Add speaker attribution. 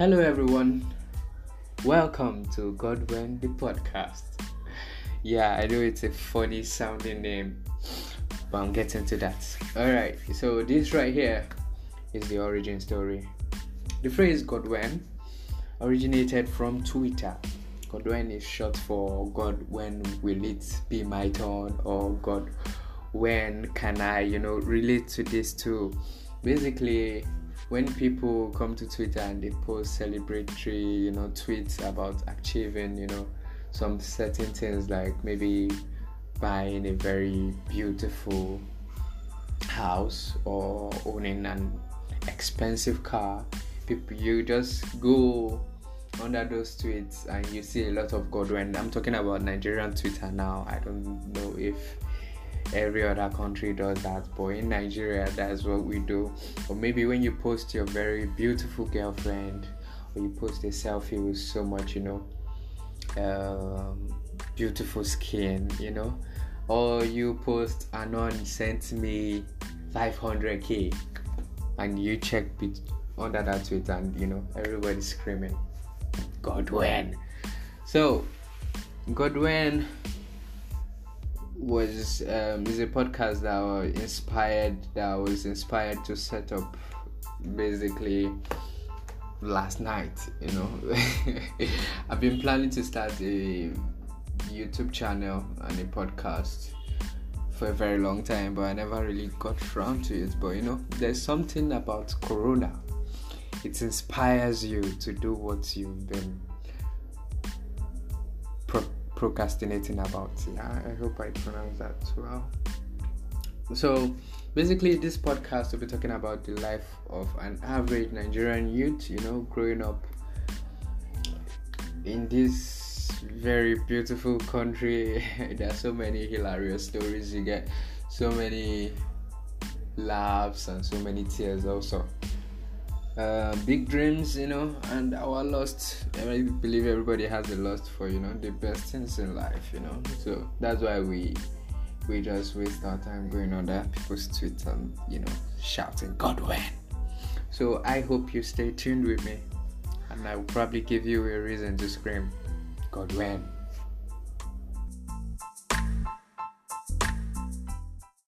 Speaker 1: Hello, everyone. Welcome to Godwin the podcast. Yeah, I know it's a funny sounding name, but I'm getting to that. All right, so this right here is the origin story. The phrase Godwin originated from Twitter. Godwin is short for God when will it be my turn or God when can I, you know, relate to this too. Basically, when people come to Twitter and they post celebratory, you know, tweets about achieving, you know, some certain things like maybe buying a very beautiful house or owning an expensive car, people you just go under those tweets and you see a lot of Godwin. I'm talking about Nigerian Twitter now. I don't know if every other country does that but in nigeria that's what we do. Or maybe when you post your very beautiful girlfriend or you post a selfie with so much you know um, beautiful skin you know or you post anon sent me 500k and you check under that tweet and you know everybody's screaming godwin. So godwin was um, is a podcast that was inspired that was inspired to set up basically last night you know. I've been planning to start a youtube channel and a podcast for a very long time but i never really got around to it. But you know there's something about corona. It inspires you to do what you've been procrastinating about. Yeah, I hope I pronounced that well. So, basically, this podcast will be talking about the life of an average Nigerian youth, you know, growing up in this very beautiful country. there are so many hilarious stories you get, so many laughs, and so many tears, also. Uh, big dreams, you know, and our lust. I believe everybody has a lust for, you know, the best things in life, you know. So that's why we we just waste our time going on there people's tweets and you know shouting God when. So I hope you stay tuned with me, and I will probably give you a reason to scream God when.